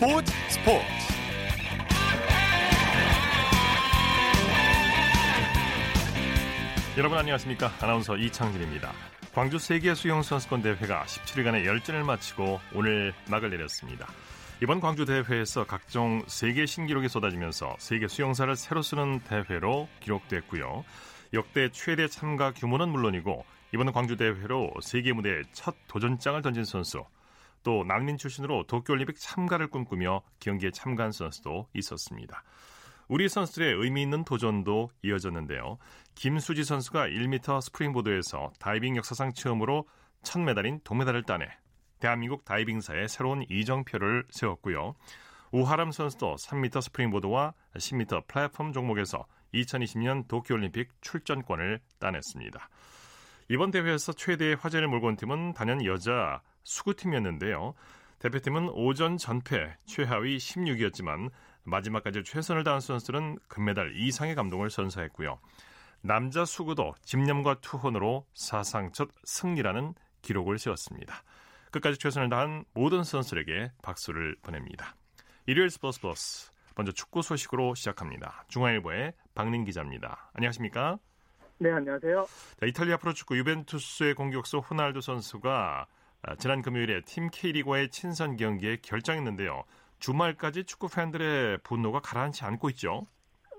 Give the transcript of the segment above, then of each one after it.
스포츠 스포츠. 여러분 안녕하십니까? 아나운서 이창진입니다. 광주 세계 수영선수권 대회가 17일간의 열전을 마치고 오늘 막을 내렸습니다. 이번 광주 대회에서 각종 세계 신기록이 쏟아지면서 세계 수영사를 새로 쓰는 대회로 기록됐고요. 역대 최대 참가 규모는 물론이고 이번 광주 대회로 세계 무대에 첫 도전장을 던진 선수 또 난민 출신으로 도쿄올림픽 참가를 꿈꾸며 경기에 참가한 선수도 있었습니다. 우리 선수들의 의미 있는 도전도 이어졌는데요. 김수지 선수가 1m 스프링보드에서 다이빙 역사상 처음으로 첫 메달인 동메달을 따내 대한민국 다이빙사의 새로운 이정표를 세웠고요. 우하람 선수도 3m 스프링보드와 10m 플랫폼 종목에서 2020년 도쿄올림픽 출전권을 따냈습니다. 이번 대회에서 최대의 화제를 몰고 온 팀은 단연 여자 수구팀이었는데요. 대표팀은 오전 전패 최하위 16위였지만 마지막까지 최선을 다한 선수들은 금메달 이상의 감동을 선사했고요. 남자 수구도 집념과 투혼으로 사상 첫 승리라는 기록을 세웠습니다. 끝까지 최선을 다한 모든 선수들에게 박수를 보냅니다. 일요일 스포츠 버스 먼저 축구 소식으로 시작합니다. 중앙일보의 박민 기자입니다. 안녕하십니까? 네, 안녕하세요. 자, 이탈리아 프로축구 유벤투스의 공격수 호날두 선수가 아, 지난 금요일에 팀 K리그와의 친선 경기에 결정했는데요. 주말까지 축구 팬들의 분노가 가라앉지 않고 있죠.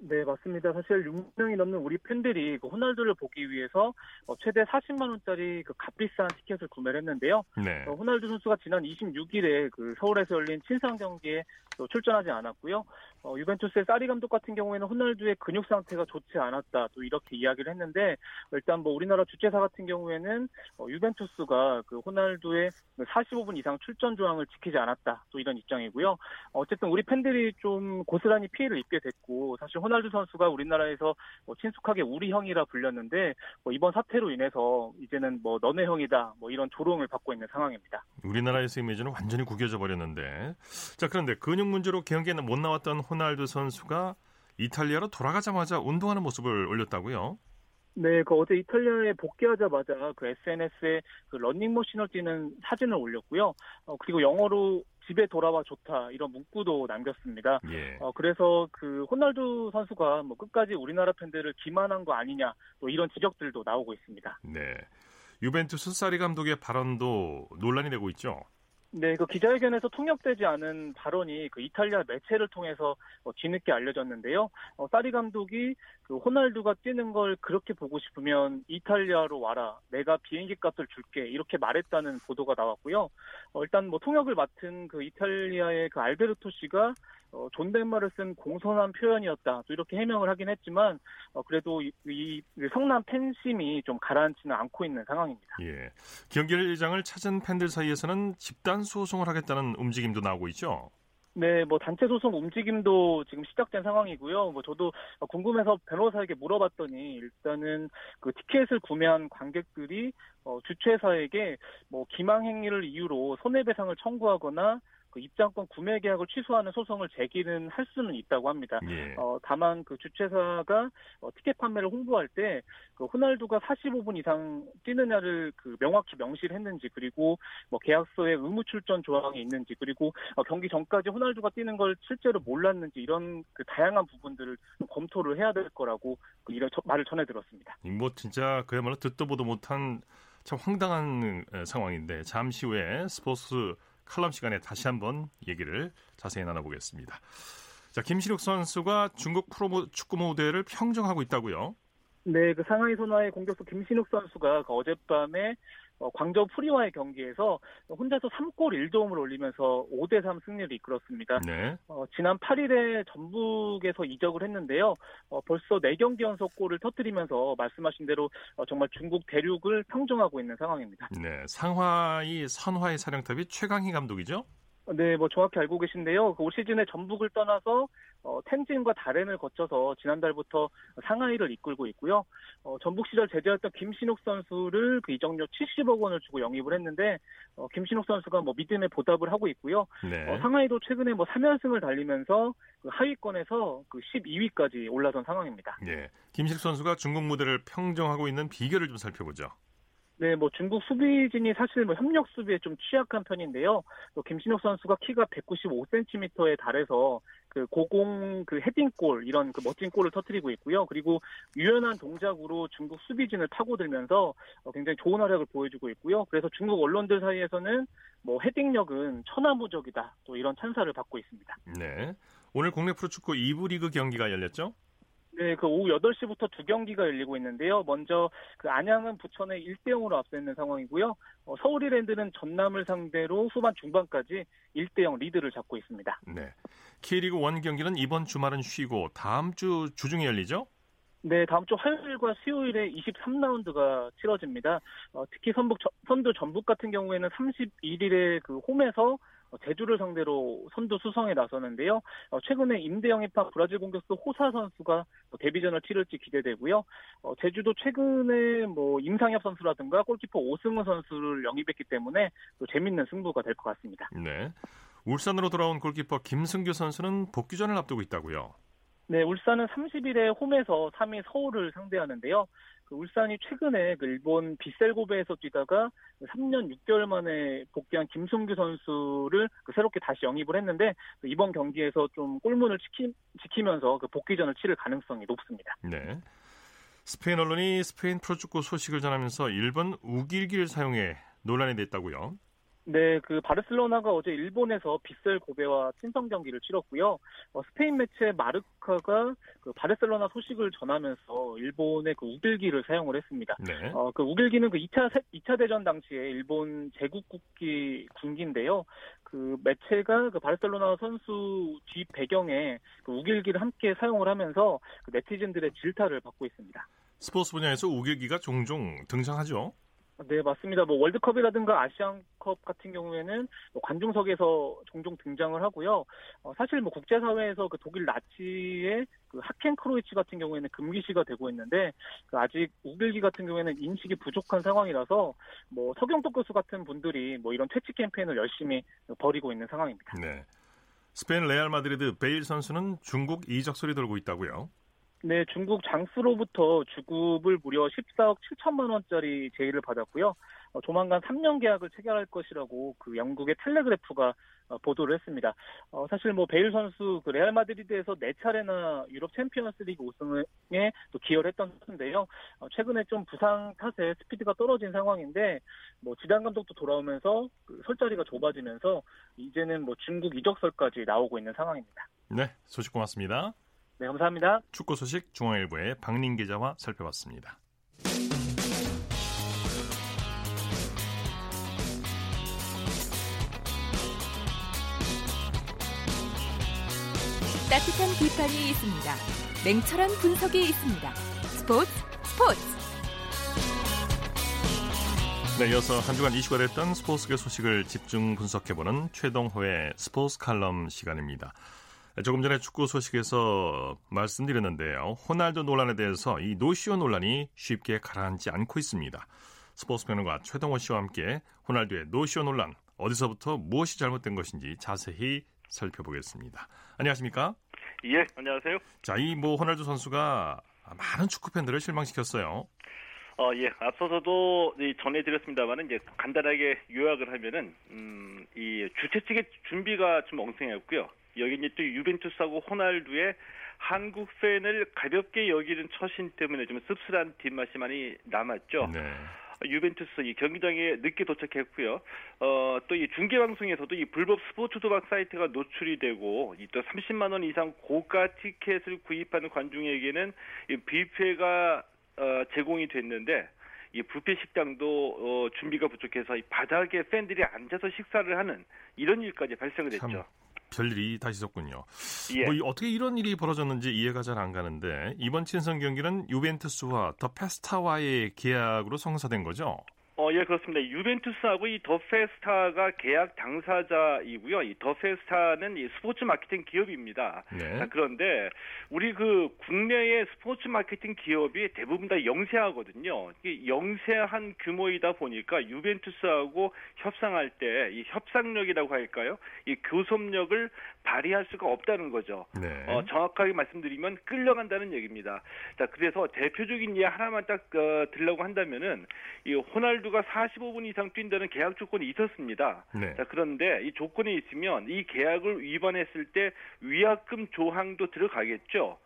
네, 맞습니다. 사실 6명이 넘는 우리 팬들이 그 호날두를 보기 위해서 어, 최대 40만 원짜리 그 값비싼 티켓을 구매를 했는데요. 네. 어, 호날두 선수가 지난 26일에 그 서울에서 열린 친선 경기에 출전하지 않았고요. 어, 유벤투스의 사리 감독 같은 경우에는 호날두의 근육 상태가 좋지 않았다 또 이렇게 이야기를 했는데 일단 뭐 우리나라 주최사 같은 경우에는 어, 유벤투스가 그 호날두의 45분 이상 출전 조항을 지키지 않았다 또 이런 입장이고요. 어쨌든 우리 팬들이 좀 고스란히 피해를 입게 됐고 사실 호날두 선수가 우리나라에서 뭐 친숙하게 우리 형이라 불렸는데 뭐 이번 사태로 인해서 이제는 뭐 너네 형이다 뭐 이런 조롱을 받고 있는 상황입니다. 우리나라에서 이미지는 완전히 구겨져 버렸는데 자 그런데 근육 문제로 경기에는 못 나왔던 호날두 선수가 이탈리아로 돌아가자마자 운동하는 모습을 올렸다고요? 네, 그 어제 이탈리아에 복귀하자마자 그 SNS에 그 런닝머신을 뛰는 사진을 올렸고요. 어, 그리고 영어로 집에 돌아와 좋다 이런 문구도 남겼습니다. 예. 어, 그래서 그 호날두 선수가 뭐 끝까지 우리나라 팬들을 기만한 거 아니냐 또 이런 지적들도 나오고 있습니다. 네. 유벤투스 사리 감독의 발언도 논란이 되고 있죠. 네, 그 기자회견에서 통역되지 않은 발언이 그 이탈리아 매체를 통해서 어, 뒤늦게 알려졌는데요. 어, 사리 감독이 그 호날두가 뛰는 걸 그렇게 보고 싶으면 이탈리아로 와라. 내가 비행기 값을 줄게. 이렇게 말했다는 보도가 나왔고요. 어, 일단 뭐 통역을 맡은 그 이탈리아의 그 알베르토 씨가 어, 존댓말을 쓴 공손한 표현이었다. 또 이렇게 해명을 하긴 했지만 어, 그래도 이, 이, 성남 팬심이 좀 가라앉지는 않고 있는 상황입니다. 예. 경기장을 찾은 팬들 사이에서는 집단 소송을 하겠다는 움직임도 나오고 있죠. 네, 뭐 단체 소송 움직임도 지금 시작된 상황이고요. 뭐 저도 궁금해서 변호사에게 물어봤더니 일단은 그 티켓을 구매한 관객들이 어, 주최사에게 뭐 기망 행위를 이유로 손해배상을 청구하거나 그 입장권 구매 계약을 취소하는 소송을 제기는 할 수는 있다고 합니다. 예. 어, 다만 그 주최사가 어, 티켓 판매를 홍보할 때 그 호날두가 45분 이상 뛰느냐를 그 명확히 명시를 했는지 그리고 뭐 계약서에 의무 출전 조항이 있는지 그리고 어, 경기 전까지 호날두가 뛰는 걸 실제로 몰랐는지 이런 그 다양한 부분들을 검토를 해야 될 거라고 그 이런 말을 전해 들었습니다. 뭐 진짜 그야말로 듣도 보도 못한 참 황당한 상황인데 잠시 후에 스포츠 칼럼 시간에 다시 한번 얘기를 자세히 나눠보겠습니다. 자, 김신욱 선수가 중국 프로 축구 무대를 평정하고 있다고요? 네, 그 상하이 선화의 공격수 김신욱 선수가 그 어젯밤에 어, 광저우 프리와의 경기에서 혼자서 3골 1도움을 올리면서 5대3 승리를 이끌었습니다. 네. 어, 지난 8일에 전북에서 이적을 했는데요. 어, 벌써 4경기 연속 골을 터뜨리면서 말씀하신 대로 어, 정말 중국 대륙을 평정하고 있는 상황입니다. 네, 상하이 선화의 사령탑이 최강희 감독이죠? 네, 뭐 정확히 알고 계신데요. 그올 시즌에 전북을 떠나서 어, 텐진과 다렌을 거쳐서 지난달부터 상하이를 이끌고 있고요. 어, 전북 시절 제대했던 김신욱 선수를 그 이적료 70억 원을 주고 영입을 했는데 어, 김신욱 선수가 뭐 믿음의 보답을 하고 있고요. 네. 어, 상하이도 최근에 뭐 3연승을 달리면서 그 하위권에서 그 12위까지 올라선 상황입니다. 네, 김신욱 선수가 중국 무대를 평정하고 있는 비결을 좀 살펴보죠. 네, 뭐 중국 수비진이 사실 뭐 협력 수비에 좀 취약한 편인데요. 또 김신욱 선수가 키가 195cm에 달해서 그 고공 그 헤딩골 이런 그 멋진 골을 터뜨리고 있고요. 그리고 유연한 동작으로 중국 수비진을 파고들면서 어, 굉장히 좋은 활약을 보여주고 있고요. 그래서 중국 언론들 사이에서는 뭐 헤딩력은 천하무적이다. 또 이런 찬사를 받고 있습니다. 네. 오늘 국내 프로축구 2부 리그 경기가 열렸죠? 네, 그 오후 8시부터 두 경기가 열리고 있는데요. 먼저 그 안양은 부천에 1대 0으로 앞서 있는 상황이고요. 어, 서울이랜드는 전남을 상대로 후반 중반까지 1대 0 리드를 잡고 있습니다. 네. K리그 1 경기는 이번 주말은 쉬고 다음 주 주중에 열리죠? 네, 다음 주 화요일과 수요일에 23라운드가 치러집니다. 어, 특히 선북, 선두 전북 같은 경우에는 31일에 그 홈에서 어, 제주를 상대로 선두 수성에 나서는데요. 어, 최근에 임대 영입한 브라질 공격수 호사 선수가 뭐 데뷔전을 치를지 기대되고요. 어, 제주도 최근에 뭐 임상엽 선수라든가 골키퍼 오승우 선수를 영입했기 때문에 또 재밌는 승부가 될 것 같습니다. 네. 울산으로 돌아온 골키퍼 김승규 선수는 복귀전을 앞두고 있다고요. 네, 울산은 30일에 홈에서 3위 서울을 상대하는데요. 그 울산이 최근에 그 일본 비셀고베에서 뛰다가 3년 6개월 만에 복귀한 김승규 선수를 그 새롭게 다시 영입을 했는데 그 이번 경기에서 좀 골문을 지키, 지키면서 그 복귀전을 치를 가능성이 높습니다. 네. 스페인 언론이 스페인 프로축구 소식을 전하면서 일본 우길기를 사용해 논란이 됐다고요. 네, 그 바르셀로나가 어제 일본에서 빗셀 고베와 친선 경기를 치렀고요. 어, 스페인 매체 마르카가 그 바르셀로나 소식을 전하면서 일본의 그 우길기를 사용을 했습니다. 네. 어, 그 우길기는 그 2차 2차 대전 당시에 일본 제국 국기 군기인데요. 그 매체가 그 바르셀로나 선수 뒤 배경에 그 우길기를 함께 사용을 하면서 그 네티즌들의 질타를 받고 있습니다. 스포츠 분야에서 우길기가 종종 등장하죠. 네, 맞습니다. 뭐 월드컵이라든가 아시안컵 같은 경우에는 뭐 관중석에서 종종 등장을 하고요. 어, 사실 뭐 국제사회에서 그 독일 나치의 그 하켄 크로이츠 같은 경우에는 금기시가 되고 있는데 그 아직 우길기 같은 경우에는 인식이 부족한 상황이라서 뭐 서경덕 교수 같은 분들이 뭐 이런 퇴치 캠페인을 열심히 벌이고 있는 상황입니다. 네. 스페인 레알 마드리드 베일 선수는 중국 이적설이 돌고 있다고요? 네, 중국 장수로부터 주급을 무려 14억 7천만 원짜리 제의를 받았고요. 어, 조만간 3년 계약을 체결할 것이라고 그 영국의 텔레그래프가 어, 보도를 했습니다. 어, 사실 뭐 베일 선수 그 레알 마드리드에서 네 차례나 유럽 챔피언스리그 우승에 또 기여를 했던 선수인데요. 어, 최근에 좀 부상 탓에 스피드가 떨어진 상황인데 뭐 지단 감독도 돌아오면서 그 설자리가 좁아지면서 이제는 뭐 중국 이적설까지 나오고 있는 상황입니다. 네, 소식 고맙습니다. 네, 감사합니다. 축구 소식 중앙일보의 박민 기자와 살펴봤습니다. 따뜻한 비판이 있습니다. 냉철한 분석이 있습니다. 스포츠 스포츠. 네, 이어서 한 주간 이슈가 됐던 스포츠계 소식을 집중 분석해보는 최동호의 스포츠 칼럼 시간입니다. 조금 전에 축구 소식에서 말씀드렸는데요. 호날두 논란에 대해서 이 노시오 논란이 쉽게 가라앉지 않고 있습니다. 스포츠 평론가 최동호 씨와 함께 호날두의 노시오 논란 어디서부터 무엇이 잘못된 것인지 자세히 살펴보겠습니다. 안녕하십니까? 예, 안녕하세요. 자, 이 뭐 호날두 선수가 많은 축구 팬들을 실망시켰어요. 어, 예. 앞서서도 전해드렸습니다만은 이제 간단하게 요약을 하면은 음, 이 주최 측의 준비가 좀 엉성했고요. 여기 이제 또 유벤투스하고 호날두의 한국 팬을 가볍게 여기는 처신 때문에 좀 씁쓸한 뒷맛이 많이 남았죠. 네. 유벤투스 이 경기장에 늦게 도착했고요. 어, 또 이 중계 방송에서도 이 불법 스포츠 도박 사이트가 노출이 되고 이 또 30만 원 이상 고가 티켓을 구입하는 관중에게는 이 뷔페가 어, 제공이 됐는데 이 뷔페 식당도 어, 준비가 부족해서 이 바닥에 팬들이 앉아서 식사를 하는 이런 일까지 발생을 했죠. 별일이 다시 있었군요. 예. 뭐 어떻게 이런 일이 벌어졌는지 이해가 잘 안 가는데 이번 친선 경기는 유벤투스와 더 페스타와의 계약으로 성사된 거죠? 어, 예, 그렇습니다. 유벤투스하고 이 더 페스타가 계약 당사자이고요. 이 더 페스타는 이 스포츠 마케팅 기업입니다. 네. 자, 그런데 우리 그 국내의 스포츠 마케팅 기업이 대부분 다 영세하거든요. 이 영세한 규모이다 보니까 유벤투스하고 협상할 때 이 협상력이라고 할까요? 이 교섭력을 발휘할 수가 없다는 거죠. 네. 어, 정확하게 말씀드리면 끌려간다는 얘기입니다. 자, 그래서 대표적인 예 하나만 딱 어, 들려고 한다면은 이 호날두가 45분 이상 뛴다는 계약 조건이 있었습니다. 네. 자, 그런데 이 조건이 있으면 이 계약을 위반했을 때 위약금 조항도 들어가겠죠.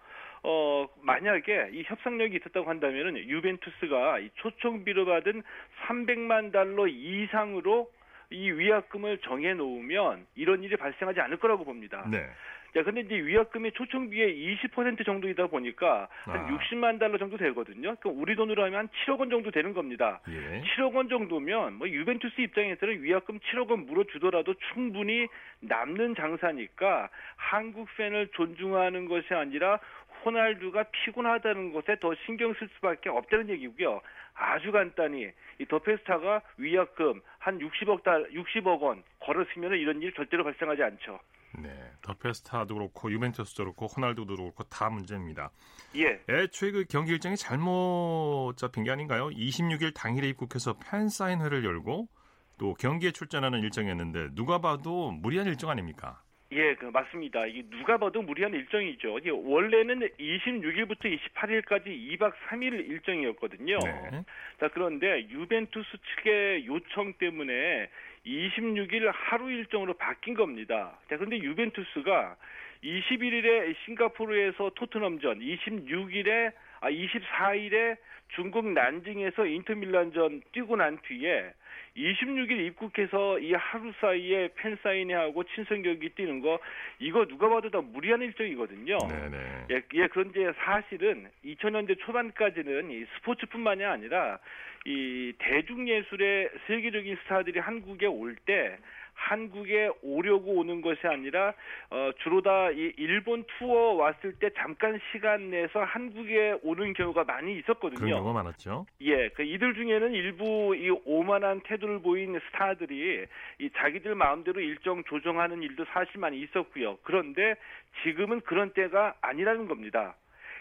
어, 만약에 이 협상력이 있었다고 한다면은 유벤투스가 이 초청비로 받은 300만 달러 이상으로 이 위약금을 정해 놓으면 이런 일이 발생하지 않을 거라고 봅니다. 네. 자, 근데 이제 위약금이 초청비의 20% 정도이다 보니까 한 아. 60만 달러 정도 되거든요. 그럼 우리 돈으로 하면 한 7억 원 정도 되는 겁니다. 예. 7억 원 정도면 뭐 유벤투스 입장에서는 위약금 7억 원 물어주더라도 충분히 남는 장사니까 한국 팬을 존중하는 것이 아니라 호날두가 피곤하다는 것에 더 신경 쓸 수밖에 없다는 얘기고요. 아주 간단히 이 더페스타가 위약금 한 60억 달 60억 원 걸었으면 이런 일 절대로 발생하지 않죠. 네, 더페스타도 그렇고 유벤투스도 그렇고 호날두도 그렇고 다 문제입니다. 예. 애초에 그 경기 일정이 잘못 잡힌 게 아닌가요? 26일 당일에 입국해서 팬 사인회를 열고 또 경기에 출전하는 일정이었는데 누가 봐도 무리한 일정 아닙니까? 예, 그 맞습니다. 이게 누가 봐도 무리한 일정이죠. 이게 원래는 26일부터 28일까지 2박 3일 일정이었거든요. 네. 자, 그런데 유벤투스 측의 요청 때문에 26일 하루 일정으로 바뀐 겁니다. 자, 그런데 유벤투스가 21일에 싱가포르에서 토트넘전, 26일에 아 24일에 중국 난징에서 인터밀란전 뛰고 난 뒤에 26일 입국해서 이 하루 사이에 팬 사인회하고 친선 경기 뛰는 거 이거 누가 봐도 다 무리한 일정이거든요. 네네. 예, 예, 그런데 사실은 2000년대 초반까지는 이 스포츠뿐만이 아니라 이 대중예술의 세계적인 스타들이 한국에 올때 한국에 오려고 오는 것이 아니라 어, 주로 다 이 일본 투어 왔을 때 잠깐 시간 내서 한국에 오는 경우가 많이 있었거든요. 그런 경우가 많았죠. 예, 그 이들 중에는 일부 이 오만한 태도를 보인 스타들이 이 자기들 마음대로 일정 조정하는 일도 사실 많이 있었고요. 그런데 지금은 그런 때가 아니라는 겁니다.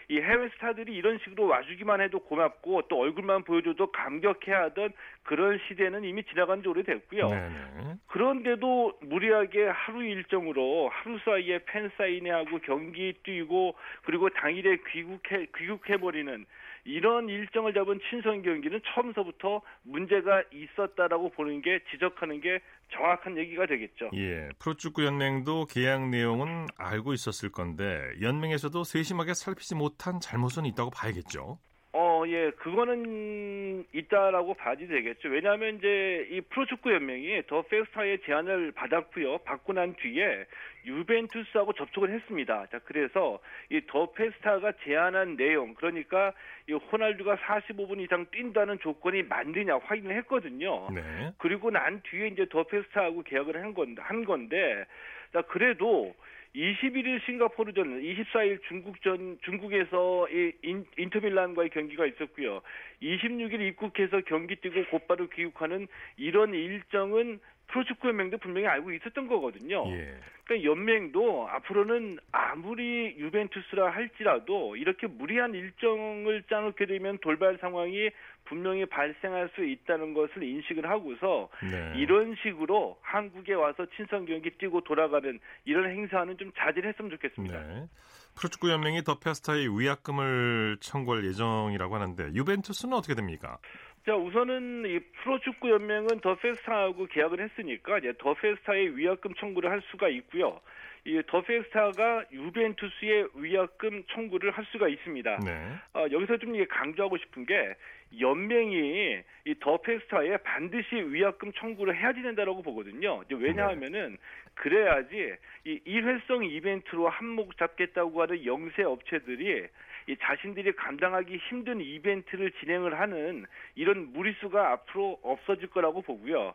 이 해외 스타들이 이런 식으로 와주기만 해도 고맙고 또 얼굴만 보여줘도 감격해하던 그런 시대는 이미 지나간 지 오래됐고요. 네네. 그런데도 무리하게 하루 일정으로 하루 사이에 팬 사인회하고 경기 뛰고 그리고 당일에 귀국해 귀국해 버리는 이런 일정을 잡은 친선 경기는 처음서부터 문제가 있었다라고 보는 게 지적하는 게 정확한 얘기가 되겠죠. 예, 프로축구 연맹도 계약 내용은 알고 있었을 건데 연맹에서도 세심하게 살피지 못한 잘못은 있다고 봐야겠죠. 어, 예, 그거는 있다라고 봐도 되겠죠. 왜냐하면 이제 이 프로축구 연맹이 더 페스타의 제안을 받았고요. 받고 난 뒤에 유벤투스하고 접촉을 했습니다. 자, 그래서 이 더 페스타가 제안한 내용, 그러니까 이 호날두가 45분 이상 뛴다는 조건이 맞느냐 확인을 했거든요. 네. 그리고 난 뒤에 이제 더 페스타하고 계약을 한 건데, 한 건데, 자, 그래도 21일 싱가포르전, 24일 중국전 중국에서 이 인, 인터밀란과의 경기가 있었고요. 26일 입국해서 경기 뛰고 곧바로 귀국하는 이런 일정은 프로축구 연맹도 분명히 알고 있었던 거거든요. 예. 그러니까 연맹도 앞으로는 아무리 유벤투스라 할지라도 이렇게 무리한 일정을 짜놓게 되면 돌발 상황이 분명히 발생할 수 있다는 것을 인식을 하고서 네. 이런 식으로 한국에 와서 친선 경기 뛰고 돌아가는 이런 행사는 좀 자제를 했으면 좋겠습니다. 네. 프로축구 연맹이 더 페스타의 위약금을 청구할 예정이라고 하는데 유벤투스는 어떻게 됩니까? 자, 우선은 이 프로축구 연맹은 더 페스타하고 계약을 했으니까 이제 더 페스타의 위약금 청구를 할 수가 있고요. 이더 페스타가 유벤투스의 위약금 청구를 할 수가 있습니다. 네. 어, 여기서 좀 강조하고 싶은 게 연맹이 이 더 페스타에 반드시 위약금 청구를 해야지 된다라고 보거든요. 왜냐하면은 네. 그래야지 이 일회성 이벤트로 한몫 잡겠다고 하는 영세 업체들이 이 자신들이 감당하기 힘든 이벤트를 진행을 하는 이런 무리수가 앞으로 없어질 거라고 보고요.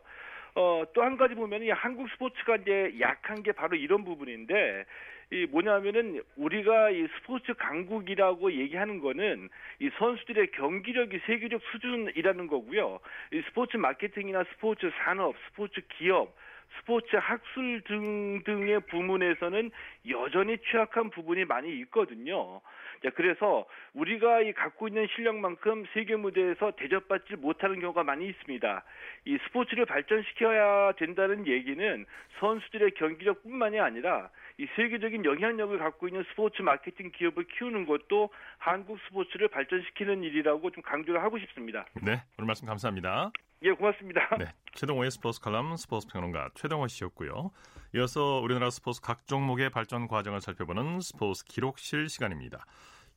어, 또 한 가지 보면 이 한국 스포츠가 이제 약한 게 바로 이런 부분인데 이 뭐냐면은 우리가 이 스포츠 강국이라고 얘기하는 거는 이 선수들의 경기력이 세계적 수준이라는 거고요. 이 스포츠 마케팅이나 스포츠 산업, 스포츠 기업 스포츠 학술 등등의 부문에서는 여전히 취약한 부분이 많이 있거든요. 자, 그래서 우리가 이 갖고 있는 실력만큼 세계 무대에서 대접받지 못하는 경우가 많이 있습니다. 이 스포츠를 발전시켜야 된다는 얘기는 선수들의 경기력뿐만이 아니라 이 세계적인 영향력을 갖고 있는 스포츠 마케팅 기업을 키우는 것도 한국 스포츠를 발전시키는 일이라고 좀 강조를 하고 싶습니다. 네, 오늘 말씀 감사합니다. 예, 고맙습니다. 네, 최동호의 스포츠 칼럼 스포츠 평론가 최동호 씨였고요. 이어서 우리나라 스포츠 각 종목의 발전 과정을 살펴보는 스포츠 기록실 시간입니다.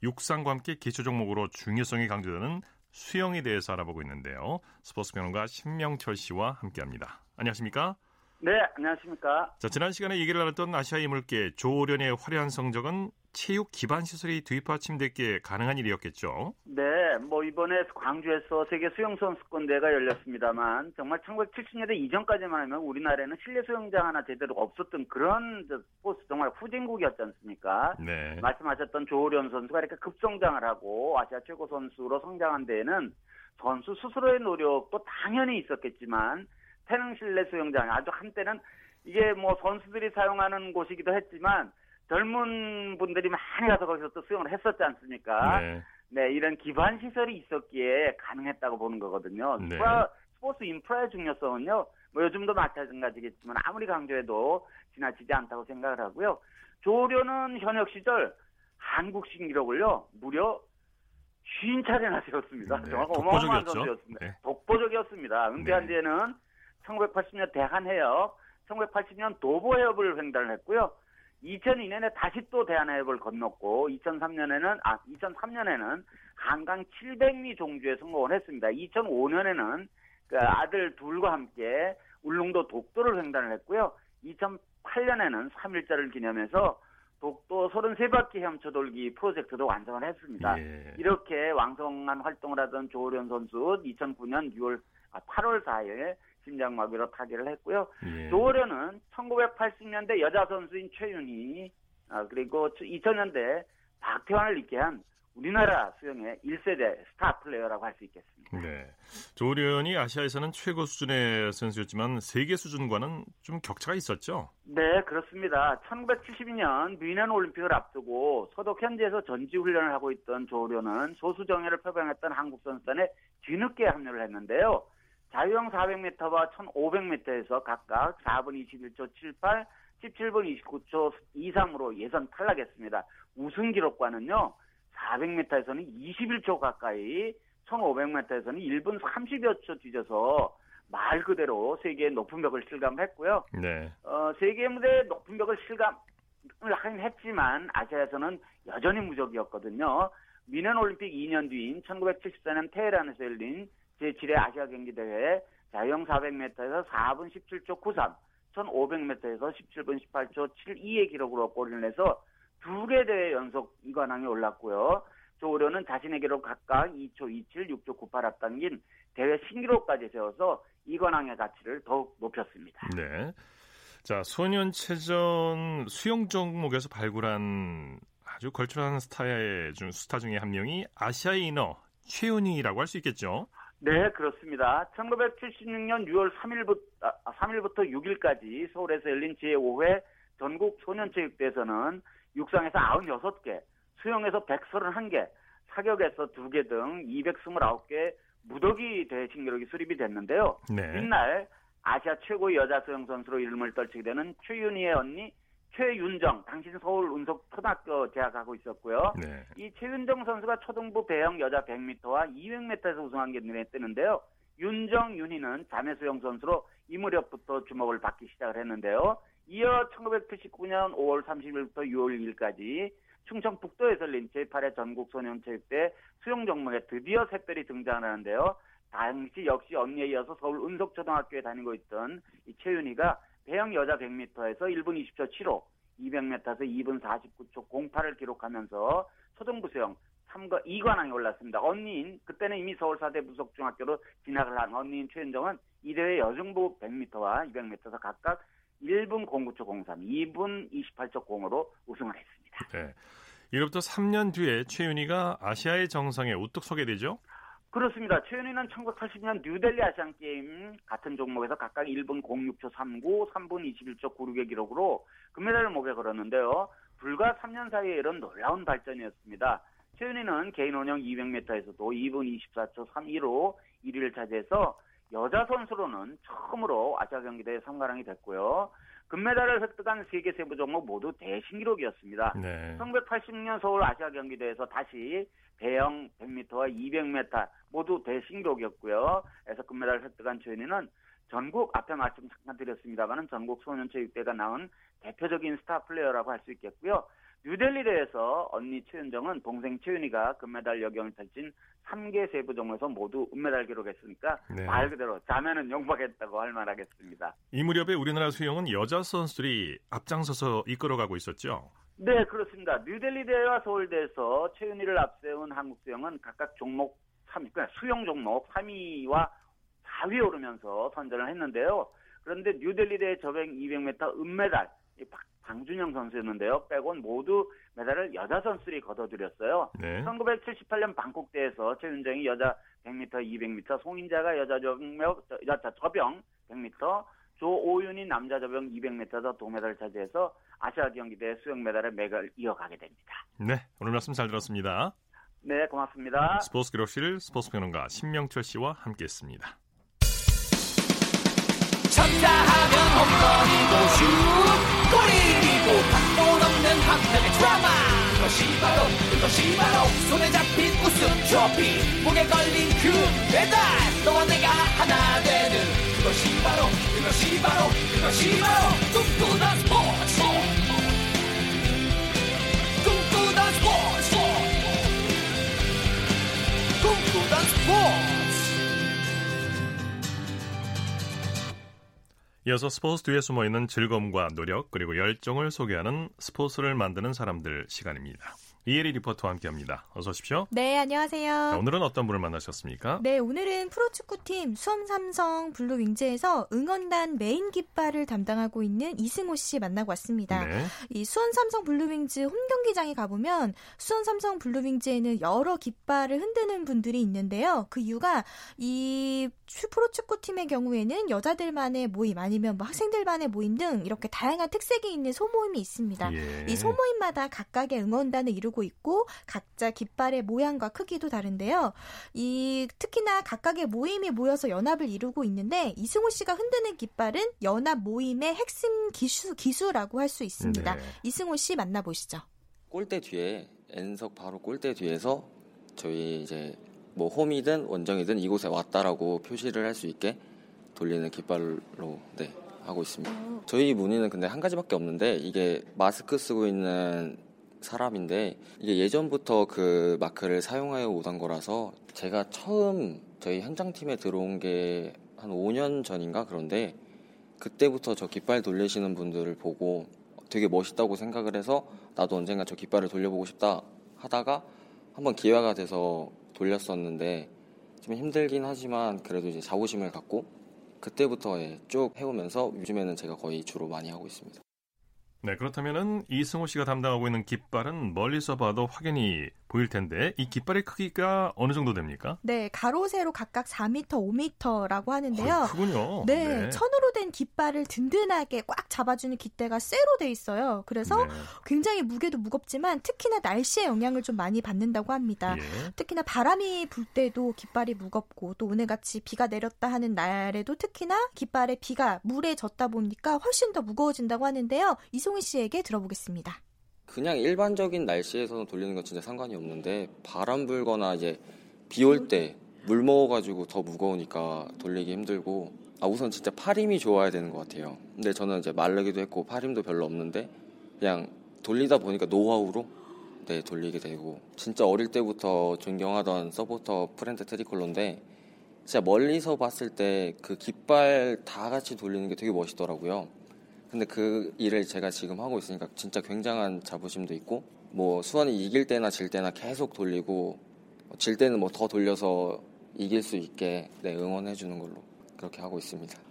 육상과 함께 기초 종목으로 중요성이 강조되는 수영에 대해서 알아보고 있는데요. 스포츠 평론가 신명철 씨와 함께합니다. 안녕하십니까? 네, 안녕하십니까? 자, 지난 시간에 얘기를 나눴던 아시아 이물계 조련의 화려한 성적은 체육 기반 시설이 뒷받침됐기에 가능한 일이었겠죠. 네, 뭐 이번에 광주에서 세계 수영 선수권대회가 열렸습니다만 정말 1970년대 이전까지만 하면 우리나라에는 실내 수영장 하나 제대로 없었던 그런 스포츠 정말 후진국이었지 않습니까? 네. 말씀하셨던 조호련 선수가 이렇게 급성장을 하고 아시아 최고 선수로 성장한 데에는 선수 스스로의 노력도 당연히 있었겠지만 태릉 실내 수영장 아주 한때는 이게 뭐 선수들이 사용하는 곳이기도 했지만 젊은 분들이 많이 가서 거기서 또 수영을 했었지 않습니까? 네. 네 이런 기반 시설이 있었기에 가능했다고 보는 거거든요. 네. 스포츠 인프라의 중요성은요, 뭐 요즘도 마찬가지겠지만 아무리 강조해도 지나치지 않다고 생각을 하고요. 조료는 현역 시절 한국 신기록을요, 무려 50차례나 세웠습니다. 네, 정말 어마어마한 선수였습니다. 네. 독보적이었습니다. 은퇴한 네. 뒤에는 1980년 대한해협, 1980년 도보해협을 횡단을 했고요. 2002년에 다시 또 대한해협을 건넜고 2003년에는 아 2003년에는 한강 700리 종주에 성공을 했습니다. 2005년에는 그 아들 둘과 함께 울릉도 독도를 횡단을 했고요. 2008년에는 3일자를 기념해서 독도 33바퀴 헤엄쳐 돌기 프로젝트도 완성을 했습니다. 예. 이렇게 왕성한 활동을 하던 조호련 선수 2009년 6월 아, 8월 4일 심장마비로 타계를 했고요. 예. 조오련은 1980년대 여자 선수인 최윤희 아, 그리고 2000년대 박태환을 있게 한 우리나라 수영의 1세대 스타 플레이어라고 할 수 있겠습니다. 네. 조오련이 아시아에서는 최고 수준의 선수였지만 세계 수준과는 좀 격차가 있었죠? 네, 그렇습니다. 1972년 뮌헨 올림픽을 앞두고 서독 현지에서 전지 훈련을 하고 있던 조오련은 소수 정예를 표방했던 한국 선수단에 뒤늦게 합류를 했는데요. 자유형 400m와 1500m에서 각각 4분 21초 78, 17분 29초 23으로 예선 탈락했습니다. 우승 기록과는요. 400m에서는 21초 가까이, 1500m에서는 1분 30여 초 뒤져서 말 그대로 세계의 높은 벽을 실감했고요. 네. 어, 세계 무대 높은 벽을 실감을 하긴 했지만 아시아에서는 여전히 무적이었거든요. 미넨 올림픽 2년 뒤인 1974년 테헤란에서 열린 제7회 아시아 경기대회 자유형 400m에서 4분 17초 93, 1500m에서 17분 18초 72의 기록으로 골을 내서 두 개 대회 연속 이관왕에 올랐고요. 조우려는 자신의 기록 각각 2초 27, 6초 98 앞당긴 대회 신기록까지 세워서 이관왕의 가치를 더욱 높였습니다. 네. 자, 소년체전 수영 종목에서 발굴한 아주 걸출한 스타의 중 스타 중에 한 명이 아시아의 인어 최윤희라고 할 수 있겠죠. 네, 그렇습니다. 1976년 6월 3일부터, 3일부터 6일까지 서울에서 열린 제5회 전국 소년체육대회에서는 육상에서 96개, 수영에서 131개, 사격에서 2개 등 229개 무더기 대회 신기록이 수립이 됐는데요. 네. 이날 아시아 최고의 여자 수영 선수로 이름을 떨치게 되는 최윤희의 언니 최윤정, 당신 서울 운석 초등학교 재학하고 있었고요. 네. 이 최윤정 선수가 초등부 배영 여자 100m와 200m에서 우승한 게 눈에 띄는데요. 윤정, 윤희는 자매 수영 선수로 이 무렵부터 주목을 받기 시작을 했는데요. 이어 1979년 5월 30일부터 6월 2일까지 충청 북도에서 열린 제8회 전국 소년체육대 수영 종목에 드디어 샛별이 등장하는데요. 당시 역시 언니에 이어서 서울 은석초등학교에 다니고 있던 이 최윤희가 배영 여자 100m에서 1분 20초 7호, 200m에서 2분 49초 08을 기록하면서 초등부 수영 3과 2관왕에 올랐습니다. 언니인 그때는 이미 서울사대 부속중학교로 진학을 한 언니인 최은정은 이 대회 여중부 100m와 200m에서 각각 1분 09초 03, 2분 28초 0으로 우승을 했습니다. 네. 이로부터 3년 뒤에 최윤희가 아시아의 정상에 우뚝 서게 되죠? 그렇습니다. 최윤희는 1980년 뉴델리 아시안 게임 같은 종목에서 각각 1분 06초 39, 3분 21초 96의 기록으로 금메달을 목에 걸었는데요. 불과 3년 사이에 이런 놀라운 발전이었습니다. 최윤희는 개인 원형 200m에서도 2분 24초 32로 1위를 차지해서 여자 선수로는 처음으로 아시아 경기대회 참가랑이 됐고요. 금메달을 획득한 세 개 세부 종목 모두 대회 신기록이었습니다. 네. 1980년 서울 아시아 경기대회에서 다시 배영 100m와 200m 모두 대회 신기록이었고요. 그래서 금메달을 획득한 최윤희는 전국 앞에 말씀 잠깐 드렸습니다만은 전국 소년체육대회가 나온 대표적인 스타 플레이어라고 할 수 있겠고요. 뉴델리 대회에서 언니 최윤정은 동생 최윤희가 금메달 역영을 펼친 3개 세부 종목에서 모두 은메달 기록했으니까 네. 말 그대로 자매는 용감했다고 할 만하겠습니다. 이 무렵에 우리나라 수영은 여자 선수들이 앞장서서 이끌어가고 있었죠. 네, 그렇습니다. 뉴델리대와 서울대에서 최윤희를 앞세운 한국 수영은 각각 종목 3위, 그러니까 수영 종목 3위와 4위에 오르면서 선전을 했는데요. 그런데 뉴델리대 저병 200m 은메달 방준영 선수였는데요. 빼곤 모두 메달을 여자 선수들이 거둬들였어요. 네. 1978년 방콕대에서 최윤정이 여자 100m, 200m, 송인자가 여자 저병, 여자 저병 100m, 조오윤이 남자 저병 200m에서 동메달을 차지해서 아시아 경기대 수영 메달의 맥을 이어가게 됩니다. 네, 오늘 말씀 잘 들었습니다. 네, 고맙습니다. 스포츠 기록실 스포츠 평론가 신명철 씨와 함께했습니다. 쳤다 하면 홈런이고 슛 골이고 각본 없는 한편의 드라마 그것이 바로 그것이 바로 손에 잡힌 우승 트로피 목에 걸린 그 배달 너와 내가 하나 되는 그것이 바로 그것이 바로 그것이 바로 꿈꾸 스포츠 이어서 스포츠 뒤에 숨어 있는 즐거움과 노력 그리고 열정을 소개하는 스포츠를 만드는 사람들 시간입니다. 이혜리 리포터와 함께합니다. 어서 오십시오. 네, 안녕하세요. 자, 오늘은 어떤 분을 만나셨습니까? 네, 오늘은 프로축구팀 수원삼성 블루윙즈에서 응원단 메인 깃발을 담당하고 있는 이승호 씨 만나고 왔습니다. 네. 이 수원삼성 블루윙즈 홈경기장에 가보면 수원삼성 블루윙즈에는 여러 깃발을 흔드는 분들이 있는데요. 그 이유가 이 프로축구팀의 경우에는 여자들만의 모임 아니면 뭐 학생들만의 모임 등 이렇게 다양한 특색이 있는 소모임이 있습니다. 예. 이 소모임마다 각각의 응원단을 이루고 있고 각자 깃발의 모양과 크기도 다른데요. 이 특히나 각각의 모임이 모여서 연합을 이루고 있는데 이승우 씨가 흔드는 깃발은 연합 모임의 핵심 기수 기수라고 할 수 있습니다. 네. 이승우 씨 만나보시죠. 골대 뒤에 N석 바로 골대 뒤에서 저희 이제 뭐 홈이든 원정이든 이곳에 왔다라고 표시를 할 수 있게 돌리는 깃발로 네 하고 있습니다. 어. 저희 문의는 근데 한 가지밖에 없는데 이게 마스크 쓰고 있는 사람인데 이게 예전부터 그 마크를 사용하여 오던 거라서 제가 처음 저희 현장팀에 들어온 게 한 5년 전인가 그런데 그때부터 저 깃발 돌리시는 분들을 보고 되게 멋있다고 생각을 해서 나도 언젠가 저 깃발을 돌려보고 싶다 하다가 한번 기회가 돼서 돌렸었는데 좀 힘들긴 하지만 그래도 이제 자부심을 갖고 그때부터 예, 쭉 해오면서 요즘에는 제가 거의 주로 많이 하고 있습니다. 네, 그렇다면은 이승호 씨가 담당하고 있는 깃발은 멀리서 봐도 확연히 보일 텐데 이 깃발의 크기가 어느 정도 됩니까? 네, 가로 세로 각각 4m, 5m라고 하는데요. 어, 크군요. 네, 네, 천으로 된 깃발을 든든하게 꽉 잡아주는 깃대가 쇠로 돼 있어요. 그래서 네. 굉장히 무게도 무겁지만 특히나 날씨의 영향을 좀 많이 받는다고 합니다. 예. 특히나 바람이 불 때도 깃발이 무겁고 또 오늘같이 비가 내렸다 하는 날에도 특히나 깃발에 비가 물에 젖다 보니까 훨씬 더 무거워진다고 하는데요. 이 송희 씨에게 들어보겠습니다. 그냥 일반적인 날씨에서는 돌리는 건 진짜 상관이 없는데 바람 불거나 이제 비 올 때 물 먹어가지고 더 무거우니까 돌리기 힘들고 아 우선 진짜 팔힘이 좋아야 되는 것 같아요. 근데 저는 이제 말르기도 했고 팔힘도 별로 없는데 그냥 돌리다 보니까 노하우로 네 돌리게 되고 진짜 어릴 때부터 존경하던 서포터 프렌테 트리콜로인데 진짜 멀리서 봤을 때 그 깃발 다 같이 돌리는 게 되게 멋있더라고요. 근데 그 일을 제가 지금 하고 있으니까 진짜 굉장한 자부심도 있고 뭐 수원이 이길 때나 질 때나 계속 돌리고 질 때는 뭐 더 돌려서 이길 수 있게 네, 응원해 주는 걸로 그렇게 하고 있습니다.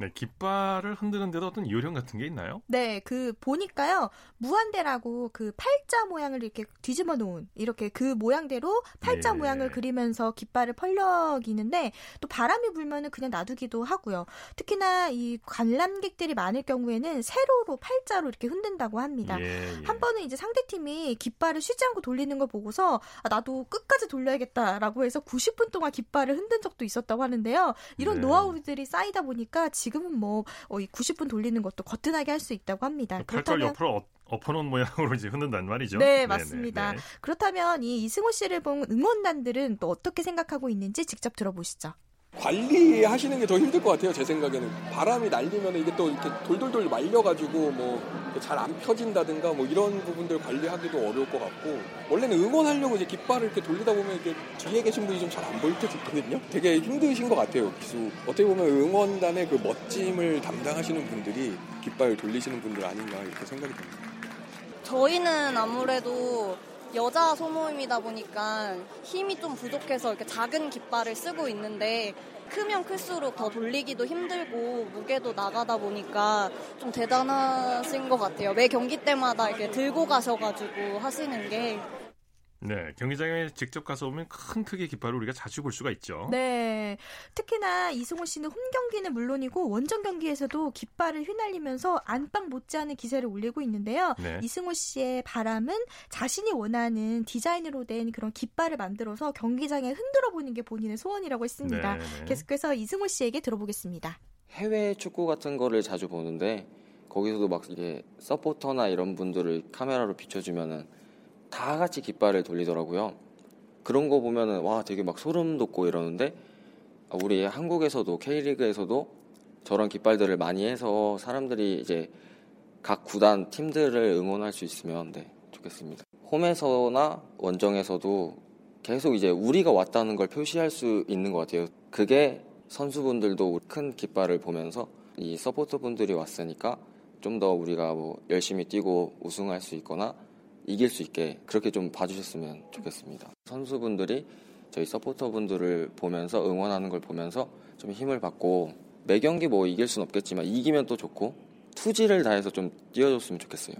네, 깃발을 흔드는데도 어떤 요령 같은 게 있나요? 네, 그 보니까요 무한대라고 그 팔자 모양을 이렇게 뒤집어 놓은 이렇게 그 모양대로 팔자 네. 모양을 그리면서 깃발을 펄럭이는데 또 바람이 불면은 그냥 놔두기도 하고요. 특히나 이 관람객들이 많을 경우에는 세로로 팔자로 이렇게 흔든다고 합니다. 예, 예. 한 번은 이제 상대 팀이 깃발을 쉬지 않고 돌리는 걸 보고서 아, 나도 끝까지 돌려야겠다라고 해서 90분 동안 깃발을 흔든 적도 있었다고 하는데요. 이런 네. 노하우들이 쌓이다 보니까 지금 은 뭐 90분 어, 돌리는 것도 거뜬하게 할 수 있다고 합니다. 그렇다면 옆으로 엎어놓은 모양으로 이제 흔든단 말이죠. 네, 맞습니다. 네네, 네. 그렇다면 이 이승호 씨를 본 응원단들은 또 어떻게 생각하고 있는지 직접 들어보시죠. 관리하시는 게 더 힘들 것 같아요. 제 생각에는 바람이 날리면 이게 또 이렇게 돌돌돌 말려가지고 뭐 잘 안 펴진다든가 뭐 이런 부분들 관리하기도 어려울 것 같고 원래는 응원하려고 이제 깃발을 이렇게 돌리다 보면 이게 뒤에 계신 분이 좀 잘 안 보일 때도 있거든요. 되게 힘드신 것 같아요. 기수 어떻게 보면 응원단의 그 멋짐을 담당하시는 분들이 깃발을 돌리시는 분들 아닌가 이렇게 생각이 듭니다. 저희는 아무래도 여자 소모임이다 보니까 힘이 좀 부족해서 이렇게 작은 깃발을 쓰고 있는데 크면 클수록 더 돌리기도 힘들고 무게도 나가다 보니까 좀 대단하신 것 같아요. 매 경기 때마다 이렇게 들고 가셔가지고 하시는 게 네, 경기장에 직접 가서 보면 큰 크기 깃발을 우리가 자주 볼 수가 있죠. 네, 특히나 이승호 씨는 홈 경기는 물론이고 원정 경기에서도 깃발을 휘날리면서 안방 못지않은 기세를 올리고 있는데요. 네. 이승호 씨의 바람은 자신이 원하는 디자인으로 된 그런 깃발을 만들어서 경기장에 흔들어 보는 게 본인의 소원이라고 했습니다. 네, 네. 계속해서 이승호 씨에게 들어보겠습니다. 해외 축구 같은 거를 자주 보는데 거기서도 막 이게 서포터나 이런 분들을 카메라로 비춰주면은 다 같이 깃발을 돌리더라고요. 그런 거 보면은 와 되게 막 소름 돋고 이러는데 아, 우리 한국에서도 K리그에서도 저런 깃발들을 많이 해서 사람들이 이제 각 구단 팀들을 응원할 수 있으면 네, 좋겠습니다. 홈에서나 원정에서도 계속 이제 우리가 왔다는 걸 표시할 수 있는 것 같아요. 그게 선수분들도 큰 깃발을 보면서 이 서포터분들이 왔으니까 좀 더 우리가 뭐 열심히 뛰고 우승할 수 있거나 이길 수 있게 그렇게 좀 봐주셨으면 좋겠습니다. 선수분들이 저희 서포터분들을 보면서 응원하는 걸 보면서 좀 힘을 받고 매 경기 뭐 이길 순 없겠지만 이기면 또 좋고 투지를 다해서 좀 뛰어줬으면 좋겠어요.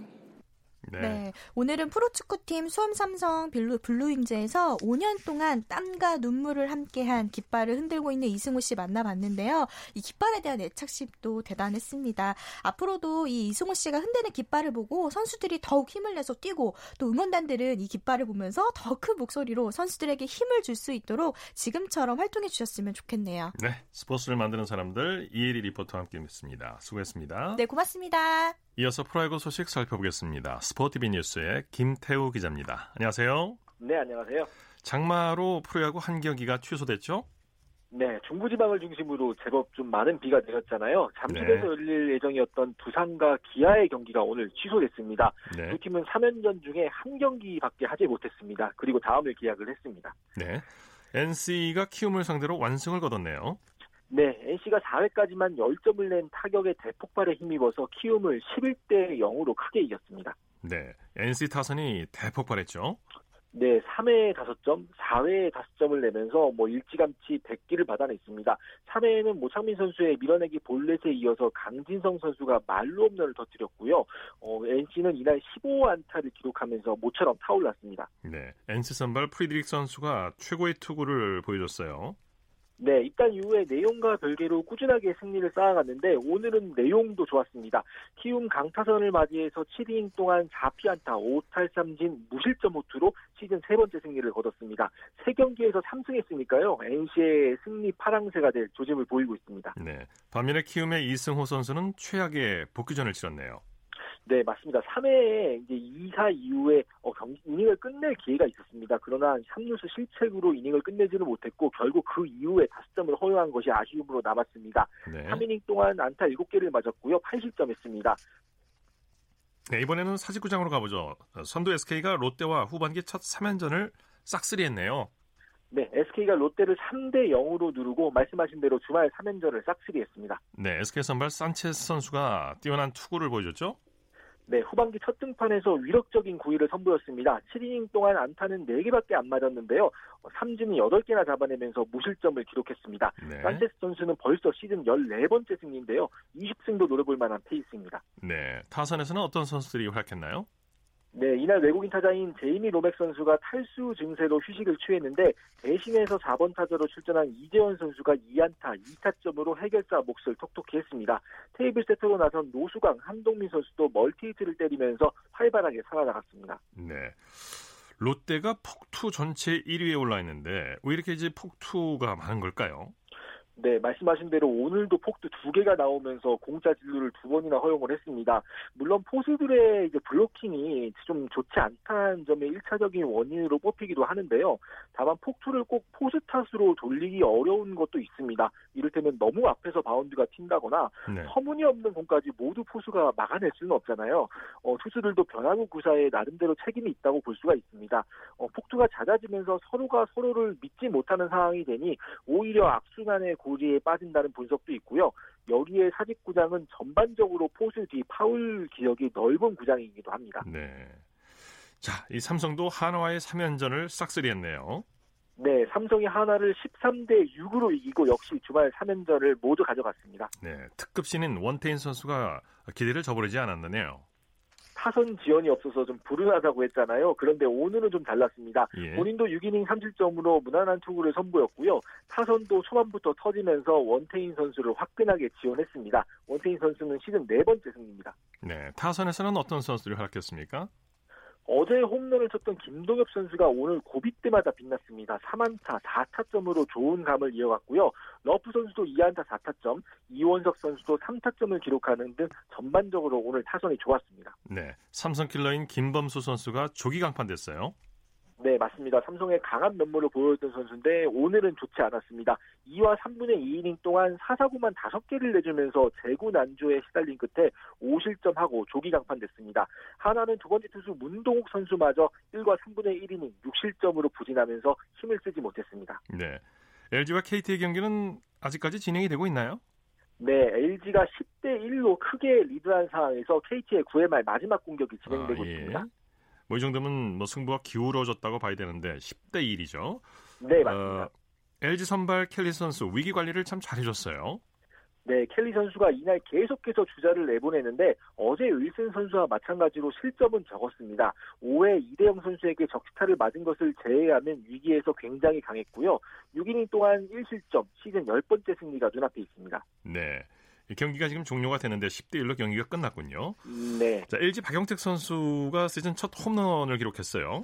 네. 네. 오늘은 프로축구팀 수원 삼성 블루, 블루윙즈에서 5년 동안 땀과 눈물을 함께한 깃발을 흔들고 있는 이승우 씨 만나봤는데요. 이 깃발에 대한 애착심도 대단했습니다. 앞으로도 이 이승우 씨가 흔드는 깃발을 보고 선수들이 더욱 힘을 내서 뛰고 또 응원단들은 이 깃발을 보면서 더 큰 목소리로 선수들에게 힘을 줄 수 있도록 지금처럼 활동해 주셨으면 좋겠네요. 네. 스포츠를 만드는 사람들 이혜리 리포터와 함께 했습니다. 수고했습니다. 네, 고맙습니다. 이어서 프로야구 소식 살펴보겠습니다. 스포티비 뉴스의 김태우 기자입니다. 안녕하세요. 네, 안녕하세요. 장마로 프로야구 한 경기가 취소됐죠? 네, 중부지방을 중심으로 제법 좀 많은 비가 내렸잖아요. 잠실에서 네. 열릴 예정이었던 두산과 기아의 경기가 오늘 취소됐습니다. 네. 두 팀은 3연전 중에 한 경기밖에 하지 못했습니다. 그리고 다음을 계약을 했습니다. 네. NC가 키움을 상대로 완승을 거뒀네요. 네, NC가 4회까지만 10점을 낸 타격의 대폭발에 힘입어서 키움을 11대 0으로 크게 이겼습니다. 네, NC 타선이 대폭발했죠. 네, 3회에 5점, 4회에 5점을 내면서 뭐 일찌감치 100기를 받아냈습니다. 3회에는 모창민 선수의 밀어내기 볼넷에 이어서 강진성 선수가 말로 홈런을 터뜨렸고요. 어, NC는 이날 15안타를 기록하면서 모처럼 타올랐습니다. 네, NC 선발 프리드릭 선수가 최고의 투구를 보여줬어요. 네, 입단 이후에 내용과 별개로 꾸준하게 승리를 쌓아갔는데 오늘은 내용도 좋았습니다. 키움 강타선을 맞이해서 7이닝 동안 4피안타 5탈3진 무실점 호투로 시즌 세 번째 승리를 거뒀습니다. 세 경기에서 3승했으니까요. NC의 승리 파랑새가 될 조짐을 보이고 있습니다. 네, 반면에 키움의 이승호 선수는 최악의 복귀전을 치렀네요. 네, 맞습니다. 3회에 이제 2사 이후에 어, 경, 이닝을 끝낼 기회가 있었습니다. 그러나 3루수 실책으로 이닝을 끝내지는 못했고 결국 그 이후에 다섯 점을 허용한 것이 아쉬움으로 남았습니다. 네. 3이닝 동안 안타 7개를 맞았고요. 8실점했습니다. 네, 이번에는 사직구장으로 가보죠. 선두 SK가 롯데와 후반기 첫 3연전을 싹쓸이했네요. 네, SK가 롯데를 3대 0으로 누르고 말씀하신 대로 주말 3연전을 싹쓸이했습니다. 네, SK 선발 산체스 선수가 뛰어난 투구를 보여줬죠? 네, 후반기 첫 등판에서 위력적인 구위를 선보였습니다. 7이닝 동안 안타는 4개밖에 안 맞았는데요. 3진이 8개나 잡아내면서 무실점을 기록했습니다. 네. 산체스 선수는 벌써 시즌 14번째 승리인데요. 20승도 노려볼 만한 페이스입니다. 네, 타선에서는 어떤 선수들이 활약했나요? 네, 이날 외국인 타자인 제이미 로맥 선수가 탈수 증세로 휴식을 취했는데 대신해서 4번 타자로 출전한 이재원 선수가 2안타 2타점으로 해결사 몫을 톡톡히 했습니다. 테이블 세트로 나선 노수광, 한동민 선수도 멀티히트를 때리면서 활발하게 살아나갔습니다. 네. 롯데가 폭투 전체 1위에 올라 있는데 왜 이렇게 이제 폭투가 많은 걸까요? 네, 말씀하신 대로 오늘도 폭도 두 개가 나오면서 공짜 진루를 두 번이나 허용을 했습니다. 물론 포수들의 이제 블로킹이 좀 좋지 않다는 점의 1차적인 원인으로 뽑히기도 하는데요. 다만 폭투를 꼭 포수 탓으로 돌리기 어려운 것도 있습니다. 이를테면 너무 앞에서 바운드가 튄다거나 네. 터무니없는 공까지 모두 포수가 막아낼 수는 없잖아요. 어, 투수들도 변화구 구사에 나름대로 책임이 있다고 볼 수가 있습니다. 어, 폭투가 잦아지면서 서로가 서로를 믿지 못하는 상황이 되니 오히려 악순환의 고 고리에 빠진다는 분석도 있고요. 여기에 사직 구장은 전반적으로 포수 뒤 파울 기억이 넓은 구장이기도 합니다. 네. 자, 이 삼성도 한화의 3연전을 싹쓸이했네요. 네, 삼성이 하나를 13대 6으로 이기고 역시 주말 3연전을 모두 가져갔습니다. 네, 특급 신인 원태인 선수가 기대를 저버리지 않았느네요. 타선 지원이 없어서 좀 불운하다고 했잖아요. 그런데 오늘은 좀 달랐습니다. 예. 본인도 6이닝 3실점으로 무난한 투구를 선보였고요. 타선도 초반부터 터지면서 원태인 선수를 화끈하게 지원했습니다. 원태인 선수는 시즌 네 번째 승리입니다. 네, 타선에서는 어떤 선수들이 활약했습니까? 어제 홈런을 쳤던 김동엽 선수가 오늘 고비 때마다 빛났습니다. 3안타 4타점으로 좋은 감을 이어갔고요. 러프 선수도 2안타 4타점, 이원석 선수도 3타점을 기록하는 등 전반적으로 오늘 타선이 좋았습니다. 네, 삼성 킬러인 김범수 선수가 조기 강판됐어요. 네, 맞습니다. 삼성에 강한 면모를 보여줬던 선수인데 오늘은 좋지 않았습니다. 2와 3분의 2이닝 동안 4사구만 5개를 내주면서 제구 난조에 시달린 끝에 5실점하고 조기 강판됐습니다. 하나는 두 번째 투수 문동욱 선수마저 1과 3분의 1이닝 6실점으로 부진하면서 힘을 쓰지 못했습니다. 네. LG와 KT의 경기는 아직까지 진행이 되고 있나요? 네, LG가 10대 1로 크게 리드한 상황에서 KT의 9회 말 마지막 공격이 진행되고 아, 예. 있습니다. 뭐 이 정도면 뭐 승부가 기울어졌다고 봐야 되는데 10대 1이죠. 네, 맞습니다. 어, LG 선발 켈리 선수 위기 관리를 참 잘해줬어요. 네, 켈리 선수가 이날 계속해서 주자를 내보내는데 어제 윌슨 선수와 마찬가지로 실점은 적었습니다. 5회 이대영 선수에게 적시타를 맞은 것을 제외하면 위기에서 굉장히 강했고요. 6이닝 동안 1실점, 시즌 10번째 승리가 눈앞에 있습니다. 네. 경기가 지금 종료가 되는데 10대 1로 경기가 끝났군요. 네. 자, LG 박영택 선수가 시즌 첫 홈런을 기록했어요.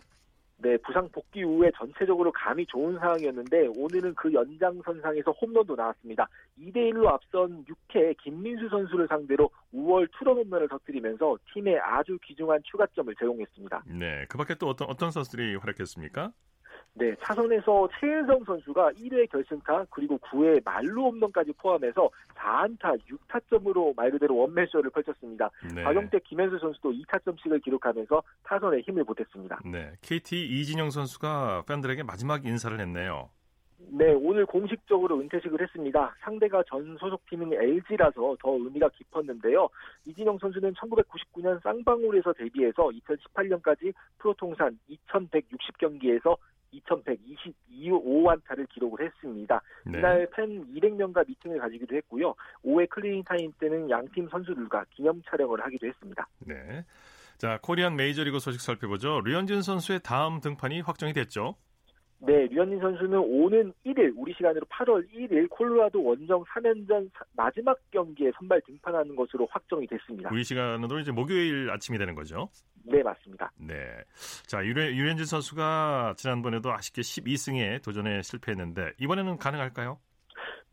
네, 부상 복귀 후에 전체적으로 감이 좋은 상황이었는데 오늘은 그 연장선상에서 홈런도 나왔습니다. 2대 1로 앞선 6회 김민수 선수를 상대로 5월 투런 홈런을 터뜨리면서 팀에 아주 귀중한 추가점을 제공했습니다. 네, 그밖에 또 어떤 어떤 선수들이 활약했습니까? 네, 차선에서 최은성 선수가 1회 결승타 그리고 9회 말로 홈런까지 포함해서 4안타 6타점으로 말 그대로 원맨쇼를 펼쳤습니다. 네. 박영택 김현수 선수도 2타점씩을 기록하면서 타선에 힘을 보탰습니다. 네, KT 이진영 선수가 팬들에게 마지막 인사를 했네요. 네, 오늘 공식적으로 은퇴식을 했습니다. 상대가 전 소속팀인 LG라서 더 의미가 깊었는데요. 이진영 선수는 1999년 쌍방울에서 데뷔해서 2018년까지 프로 통산 2160경기에서 2,125안타를 기록을 했습니다. 네. 이날 팬 200명과 미팅을 가지기도 했고요. 5회 클리닝 타임 때는 양팀 선수들과 기념 촬영을 하기도 했습니다. 네. 자, 코리안 메이저리그 소식 살펴보죠. 류현진 선수의 다음 등판이 확정이 됐죠. 네, 류현진 선수는 오는 1일, 우리 시간으로 8월 1일 콜로라도 원정 3연전 마지막 경기에 선발 등판하는 것으로 확정이 됐습니다. 우리 시간으로 이제 목요일 아침이 되는 거죠? 네, 맞습니다. 네. 자, 유현진 선수가 지난번에도 아쉽게 12승에 도전에 실패했는데 이번에는 가능할까요?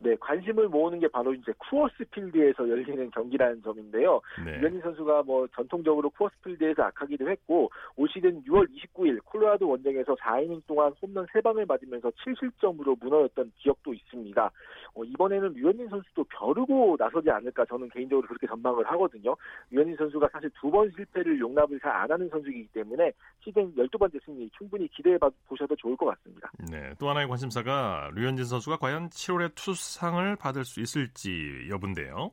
네, 관심을 모으는 게 바로 이제 쿠어스 필드에서 열리는 경기라는 점인데요. 네. 유현진 선수가 뭐 전통적으로 쿠어스 필드에서 악하기도 했고 올 시즌 6월 29일 콜로라도 원정에서 4이닝 동안 홈런 3방을 맞으면서 7실점으로 무너졌던 기억도 있습니다. 어, 이번에는 류현진 선수도 벼르고 나서지 않을까 저는 개인적으로 그렇게 전망을 하거든요. 류현진 선수가 사실 두 번 실패를 용납을 잘 안 하는 선수이기 때문에 시즌 12번째 승리 충분히 기대해 보셔도 좋을 것 같습니다. 네, 또 하나의 관심사가 류현진 선수가 과연 7월에 투수 상을 받을 수 있을지 여부인데요.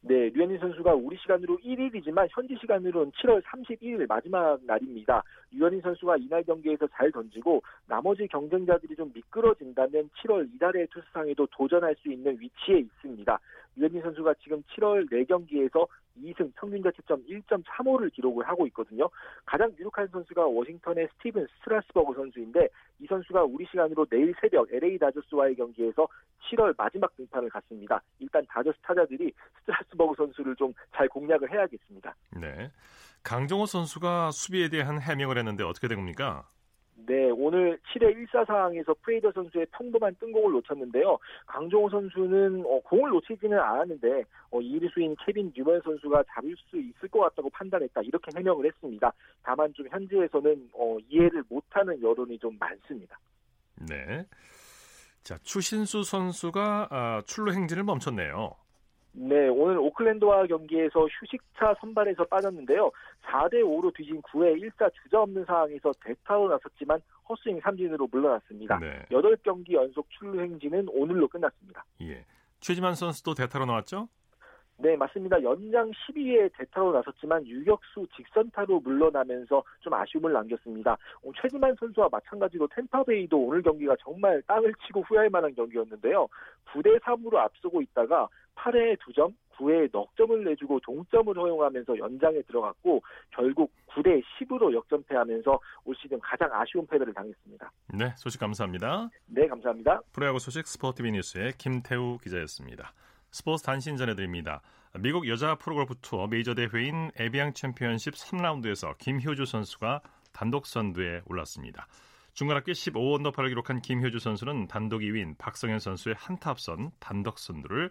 네, 류현진 선수가 우리 시간으로 1일이지만 현지 시간으로는 7월 31일 마지막 날입니다. 류현진 선수가 이날 경기에서 잘 던지고 나머지 경쟁자들이 좀 미끄러진다면 7월 이달의 투수상에도 도전할 수 있는 위치에 있습니다. 류현진 선수가 지금 7월 4경기에서 2승 평균 자책점 1.35를 기록을 하고 있거든요. 가장 유력한 선수가 워싱턴의 스티븐 스트라스버그 선수인데 이 선수가 우리 시간으로 내일 새벽 LA 다저스와의 경기에서 7월 마지막 등판을 갖습니다. 일단 다저스 타자들이 스트라스버그 선수를 좀 잘 공략을 해야겠습니다. 네. 강정호 선수가 수비에 대한 해명을 했는데 어떻게 된 겁니까? 네, 오늘 7회 1사 상황에서 프레이저 선수의 평범한 뜬공을 놓쳤는데요. 강정호 선수는 어, 공을 놓치지는 않았는데 어, 2루수인 케빈 뉴먼 선수가 잡을 수 있을 것 같다고 판단했다 이렇게 해명을 했습니다. 다만 좀 현지에서는 어, 이해를 못하는 여론이 좀 많습니다. 네. 자 추신수 선수가 아, 출루 행진을 멈췄네요. 네, 오늘 오클랜드와 경기에서 휴식차 선발에서 빠졌는데요. 4대 5로 뒤진 9회 1사 주자 없는 상황에서 대타로 나섰지만 헛스윙 삼진으로 물러났습니다. 네. 8경기 연속 출루 행진은 오늘로 끝났습니다. 예. 최지만 선수도 대타로 나왔죠? 네, 맞습니다. 연장 12회 대타로 나섰지만 유격수 직선타로 물러나면서 좀 아쉬움을 남겼습니다. 어, 최지만 선수와 마찬가지로 템파베이도 오늘 경기가 정말 땅을 치고 후회할 만한 경기였는데요. 9대 3으로 앞서고 있다가 8회에 2점, 9회에 넉 점을 내주고 동점을 허용하면서 연장에 들어갔고 결국 9대 10으로 역전패하면서 올 시즌 가장 아쉬운 패배를 당했습니다. 네, 소식 감사합니다. 네, 감사합니다. 프로야구 소식 스포티비 뉴스의 김태우 기자였습니다. 스포츠 단신 전해드립니다. 미국 여자 프로골프 투어 메이저 대회인 에비앙 챔피언십 3라운드에서 김효주 선수가 단독 선두에 올랐습니다. 중간 합계 15언더파를 기록한 김효주 선수는 단독 2위인 박성현 선수에 한타 앞선 단독 선두를